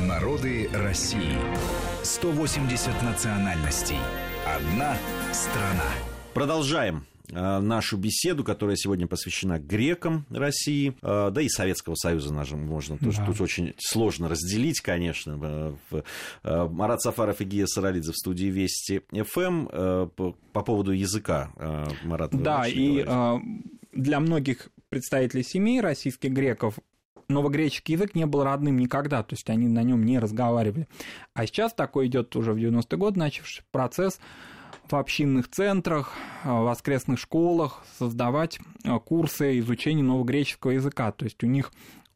Народы России. 180 национальностей. Одна страна. Продолжаем э, нашу беседу, которая сегодня посвящена грекам России, э, да и Советского Союза нашим можно тоже да. тут очень сложно разделить, конечно. Э, Марат Сафаров и Гия Саралидзе в студии Вести ФМ по, по поводу языка. Марат, да, и говорить. для многих представителей семей российских греков новогреческий язык не был родным никогда, то есть они на нем не разговаривали. А сейчас такой идет уже в 90-е годы начавший процесс в общинных центрах, в воскресных школах создавать э, курсы изучения новогреческого языка. То есть у них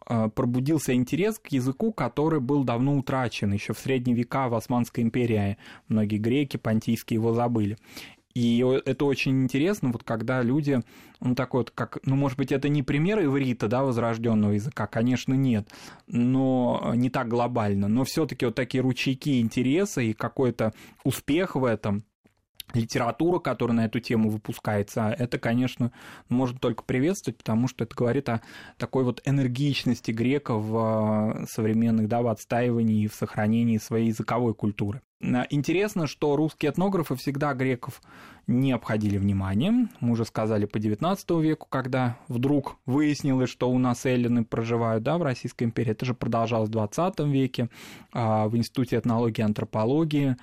э, пробудился интерес к языку, который был давно утрачен. Еще в средние века в Османской империи многие греки понтийские его забыли. И это очень интересно, вот когда люди, ну такой вот, как, ну может быть, это не пример иврита, да, возрожденного языка, конечно, нет, но не так глобально, но все-таки вот такие ручейки интереса и какой-то успех в этом, литература, которая на эту тему выпускается, это, конечно, можно только приветствовать, потому что это говорит о такой вот энергичности греков в современных, да, в отстаивании и в сохранении своей языковой культуры. Интересно, что русские этнографы всегда греков не обходили вниманием. Мы уже сказали по XIX веку, когда вдруг выяснилось, что у нас эллины проживают да, в Российской империи. Это же продолжалось в XX веке. А, в Институте этнологии и антропологии а,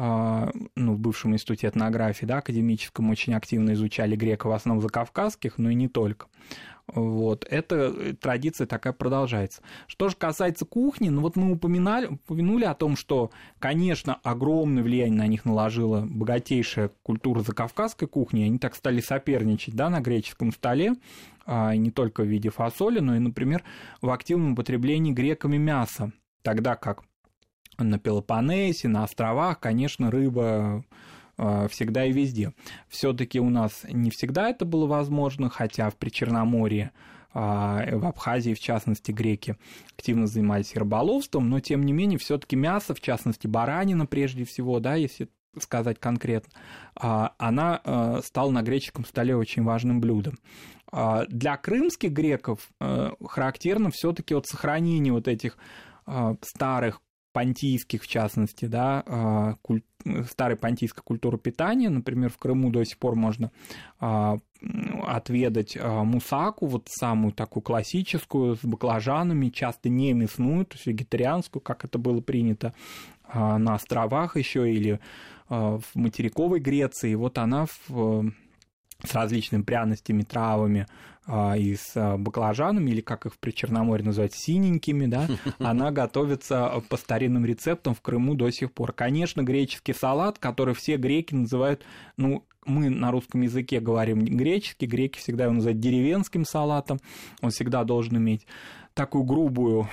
ну, в бывшем институте этнографии, да, академическом, очень активно изучали греков, в основном закавказских, но и не только. Вот, эта традиция такая продолжается. Что же касается кухни, ну вот мы упоминали, упомянули о том, что, конечно, огромное влияние на них наложила богатейшая культура закавказской кухни, они так стали соперничать, да, на греческом столе, а, не только в виде фасоли, но и, например, в активном употреблении греками мяса, тогда как на Пелопоннесе, на островах, конечно, рыба э, всегда и везде. Все-таки у нас не всегда это было возможно, хотя в Причерноморье а, в Абхазии, в частности, греки активно занимались рыболовством, но тем не менее, все-таки мясо, в частности, баранина прежде всего, да, если сказать конкретно, а, она э, стала на греческом столе очень важным блюдом. А, для крымских греков э, характерно все-таки вот сохранение вот этих старых понтийских, в частности, да, а, куль... старой понтийской культуры питания. Например, в Крыму до сих пор можно а, отведать а, мусаку, вот самую такую классическую, с баклажанами, часто не мясную, то есть вегетарианскую, как это было принято на островах еще или в материковой Греции. Вот она в с различными пряностями, травами и с а, баклажанами, или как их в Причерноморье называют, синенькими, да, она готовится по старинным рецептам в Крыму до сих пор. Конечно, греческий салат, который все греки называют, ну, мы на русском языке говорим греческий, греки всегда его называют деревенским салатом, он всегда должен иметь такую грубую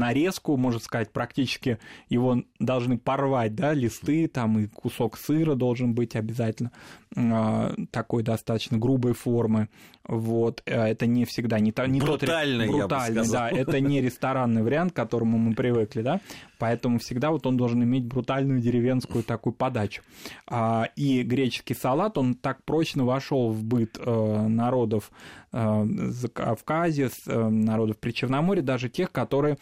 нарезку, можно сказать, практически его должны порвать, да, листы, там и кусок сыра должен быть обязательно э, такой достаточно грубой формы. Вот, э, это не всегда не, не брутальный, тот брутальный, да, это не ресторанный вариант, к которому мы привыкли, да, поэтому всегда вот он должен иметь брутальную деревенскую такую подачу. А, и греческий салат, он так прочно вошел в быт э, народов э, Кавказе, народов Причерноморья, даже тех, которые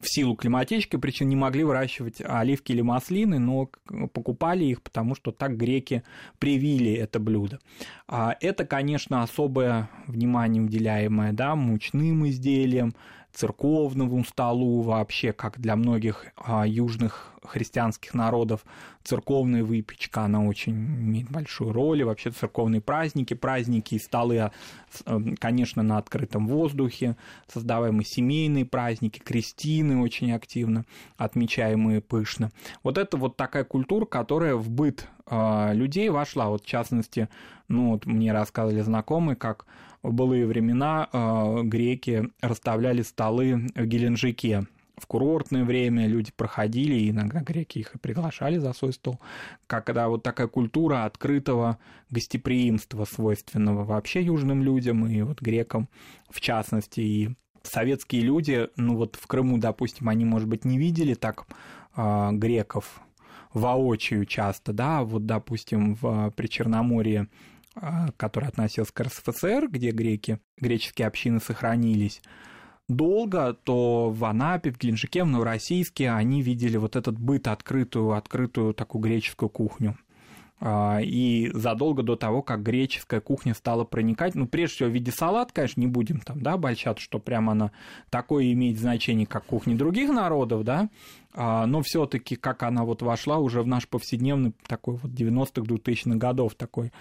в силу климатической причин не могли выращивать оливки или маслины, но покупали их, потому что так греки привили это блюдо. А это, конечно, особое внимание уделяемое да, мучным изделиям, церковному столу вообще, как для многих а, южных христианских народов, церковная выпечка, она очень имеет большую роль, и вообще церковные праздники, праздники и столы, а, эм, конечно, на открытом воздухе, создаваемые семейные праздники, крестины очень активно отмечаемые пышно. Вот это вот такая культура, которая в быт а, людей вошла, вот в частности, ну вот мне рассказывали знакомые, как в былые времена э, греки расставляли столы в Геленджике. В курортное время люди проходили, и иногда греки их и приглашали за свой стол. Когда вот такая культура открытого гостеприимства, свойственного вообще южным людям и вот грекам в частности. И советские люди, ну вот в Крыму, допустим, они, может быть, не видели так э, греков воочию часто, да, вот, допустим, в Причерноморье а, который относился к РСФСР, где греки, греческие общины сохранились, долго, то в Анапе, в Геленджике, в Новороссийске они видели вот этот быт, открытую, открытую такую греческую кухню. А, и задолго до того, как греческая кухня стала проникать, ну, прежде всего, в виде салат, конечно, не будем там, да, обольщать, что прямо она такое имеет значение, как кухня других народов, да, а, но все таки как она вот вошла уже в наш повседневный такой вот 90-х, 2000-х годов такой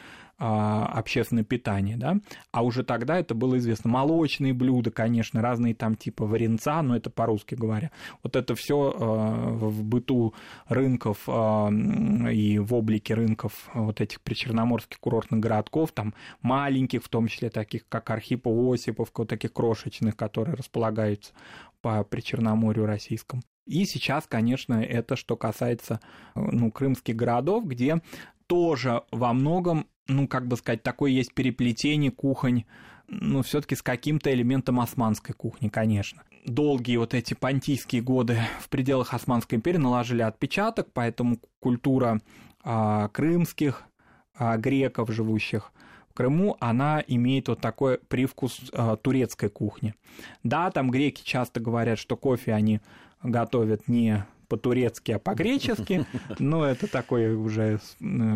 а, общественное питание, да, а уже тогда это было известно. Молочные блюда, конечно, разные там типа варенца, но это по-русски говоря. Вот это все а, в быту рынков и в облике рынков вот этих причерноморских курортных городков, там маленьких, в том числе таких, как Архипов, Осиповка, вот таких крошечных, которые располагаются по Причерноморью российскому. И сейчас, конечно, это что касается ну, крымских городов, где тоже во многом ну, как бы сказать, такое есть переплетение кухонь, ну, все-таки с каким-то элементом османской кухни, конечно. Долгие вот эти понтийские годы в пределах Османской империи наложили отпечаток, поэтому культура а, крымских а, греков, живущих в Крыму, она имеет вот такой привкус а, турецкой кухни. Да, там греки часто говорят, что кофе они готовят не по-турецки, а по-гречески. Но это такой уже,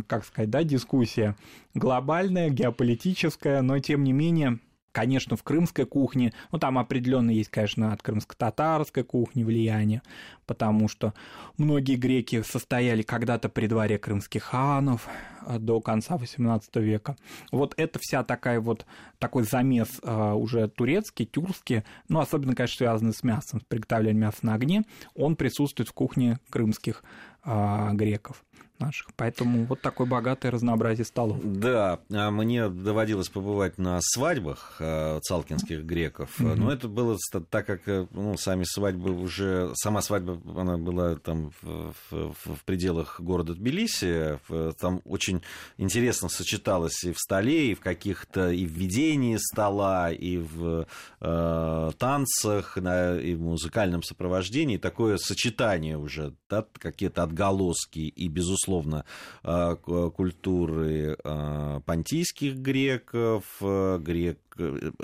как сказать, да, дискуссия глобальная, геополитическая, но тем не менее конечно, в крымской кухне, ну, там определенно есть, конечно, от крымско-татарской кухни влияние, потому что многие греки состояли когда-то при дворе крымских ханов, Э, до конца XVIII века. Вот это вся такая вот такой замес э, уже турецкий, тюркский, ну, особенно, конечно, связанный с мясом, с приготовлением мяса на огне, он присутствует в кухне крымских э, греков наших. Поэтому вот такое богатое разнообразие столов. Да, а мне доводилось побывать на свадьбах э, цалкинских греков, mm-hmm. но это было так, как э, ну, сами свадьбы уже... Сама свадьба, она была там в, в, в пределах города Тбилиси, там очень интересно сочеталось и в столе, и в каких-то... и в ведении стола, и в э, танцах, на, и в музыкальном сопровождении. Такое сочетание уже, да, какие-то отголоски и, безусловно, безусловно, а, культуры а, понтийских греков, э, грек, Э,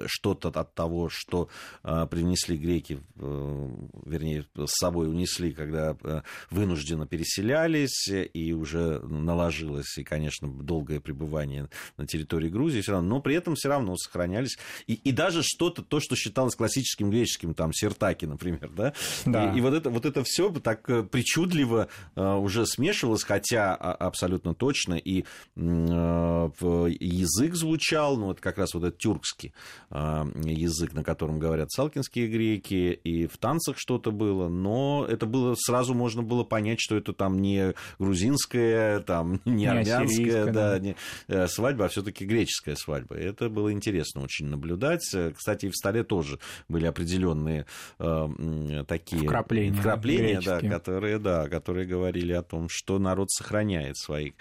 что-то от того, что э, принесли греки, э, вернее, с собой унесли, когда вынужденно переселялись, и уже наложилось, и, конечно, долгое пребывание на территории Грузии, все равно, но при этом все равно сохранялись. И, и даже что-то, то, что считалось классическим греческим, там, сертаки, например, да? да. И, и вот это, вот это все так причудливо уже смешивалось, хотя а, абсолютно точно и язык звучал, ну, вот как раз вот этот тюркский по а, язык, на котором говорят салкинские греки, и в танцах что-то было, но это было сразу можно было понять, что это там не грузинская, там не, не армянская да, да. Не, э, свадьба, а все-таки греческая свадьба. Это было интересно очень наблюдать. Кстати, и в столе тоже были определенные э, такие вкрапления, вкрапления да, которые, да, которые говорили о том, что народ сохраняет свои,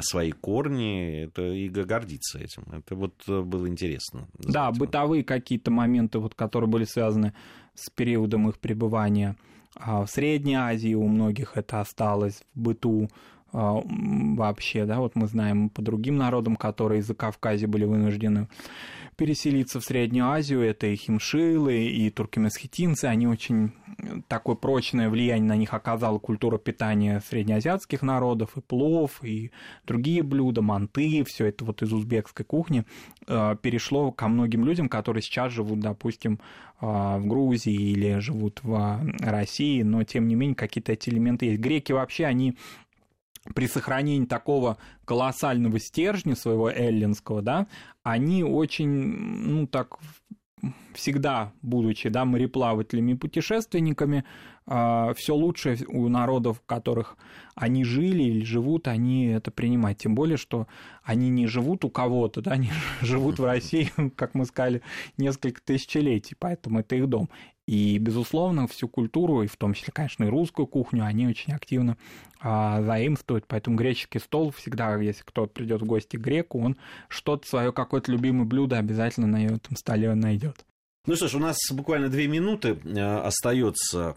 свои корни, это и гордится этим. Это вот э, было интересно. Да, бытовые какие-то моменты, вот, которые были связаны с периодом их пребывания. А, в Средней Азии, у многих это осталось в быту а, вообще, да, вот мы знаем по другим народам, которые из-за Кавказа были вынуждены переселиться в Среднюю Азию, это и химшилы, и туркменсхетинцы, они очень такое прочное влияние на них оказала культура питания среднеазиатских народов, и плов, и другие блюда, манты, все это вот из узбекской кухни э, перешло ко многим людям, которые сейчас живут, допустим, э, в Грузии или живут в России, но тем не менее какие-то эти элементы есть. Греки вообще, они при сохранении такого колоссального стержня своего эллинского, да, они очень, ну так, всегда, будучи да, мореплавателями и путешественниками, а, все лучшее у народов, в которых они жили или живут, они это принимают. Тем более, что они не живут у кого-то, да, они живут в России, как мы сказали, несколько тысячелетий, поэтому это их дом. И, безусловно, всю культуру, и в том числе, конечно, и русскую кухню, они очень активно а, заимствуют. Поэтому греческий стол всегда, если кто придет в гости к греку, он что-то свое, какое-то любимое блюдо обязательно на этом столе найдет. Ну что ж, у нас буквально две минуты э, остается.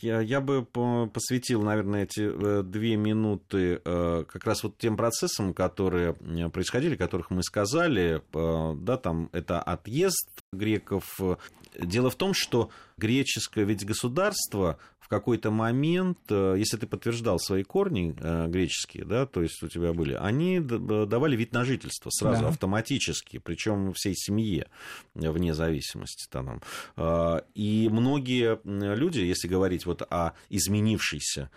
Я, я бы посвятил, наверное, эти э, две минуты э, как раз вот тем процессам, которые происходили, которых мы сказали. Да, там это отъезд греков. Дело в том, что греческое ведь государство какой-то момент, э, если ты подтверждал свои корни э, греческие, да, то есть у тебя были, они давали вид на жительство сразу, да. автоматически, причем всей семье, вне зависимости. Там. Э, и многие люди, если говорить вот о изменившейся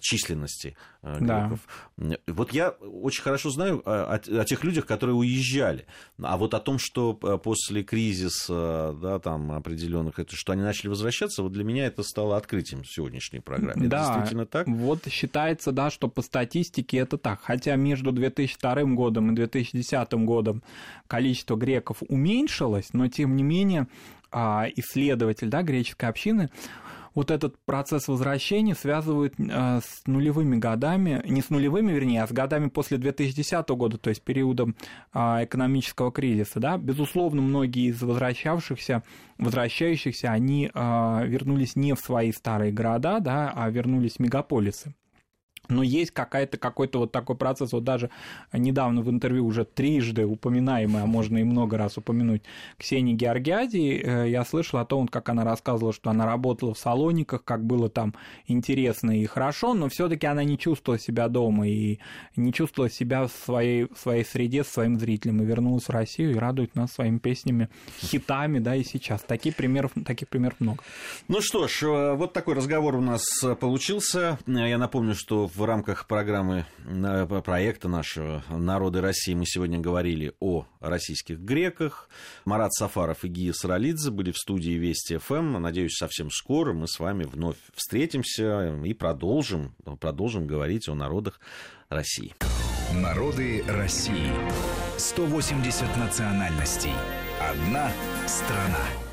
численности греков, да. вот я очень хорошо знаю о, о тех людях, которые уезжали, а вот о том, что после кризиса, да, там определенных, что они начали возвращаться, вот для меня это стало открытием все сегодняшней программе. Да, это действительно так? Вот считается, да, что по статистике это так. Хотя между 2002 годом и 2010 годом количество греков уменьшилось, но тем не менее а, исследователь да, греческой общины вот этот процесс возвращения связывают э, с нулевыми годами, не с нулевыми, вернее, а с годами после 2010 года, то есть периодом а, экономического кризиса. Да? Безусловно, многие из возвращавшихся, возвращающихся, они а, вернулись не в свои старые города, да, а вернулись в мегаполисы но есть какая-то, какой-то вот такой процесс, вот даже недавно в интервью уже трижды упоминаемый, а можно и много раз упомянуть, Ксении Георгиади, э, я слышал о том, как она рассказывала, что она работала в Салониках, как было там интересно и хорошо, но все таки она не чувствовала себя дома и не чувствовала себя в своей, в своей среде с своим зрителем, и вернулась в Россию и радует нас своими песнями, хитами, да, и сейчас. Таких примеров, таких примеров много. Ну что ж, э, вот такой разговор у нас получился. Я напомню, что в рамках программы, проекта нашего «Народы России» мы сегодня говорили о российских греках. Марат Сафаров и Гия Саралидзе были в студии Вести ФМ. Надеюсь, совсем скоро мы с вами вновь встретимся и продолжим, продолжим говорить о народах России. Народы России. 180 национальностей. Одна страна.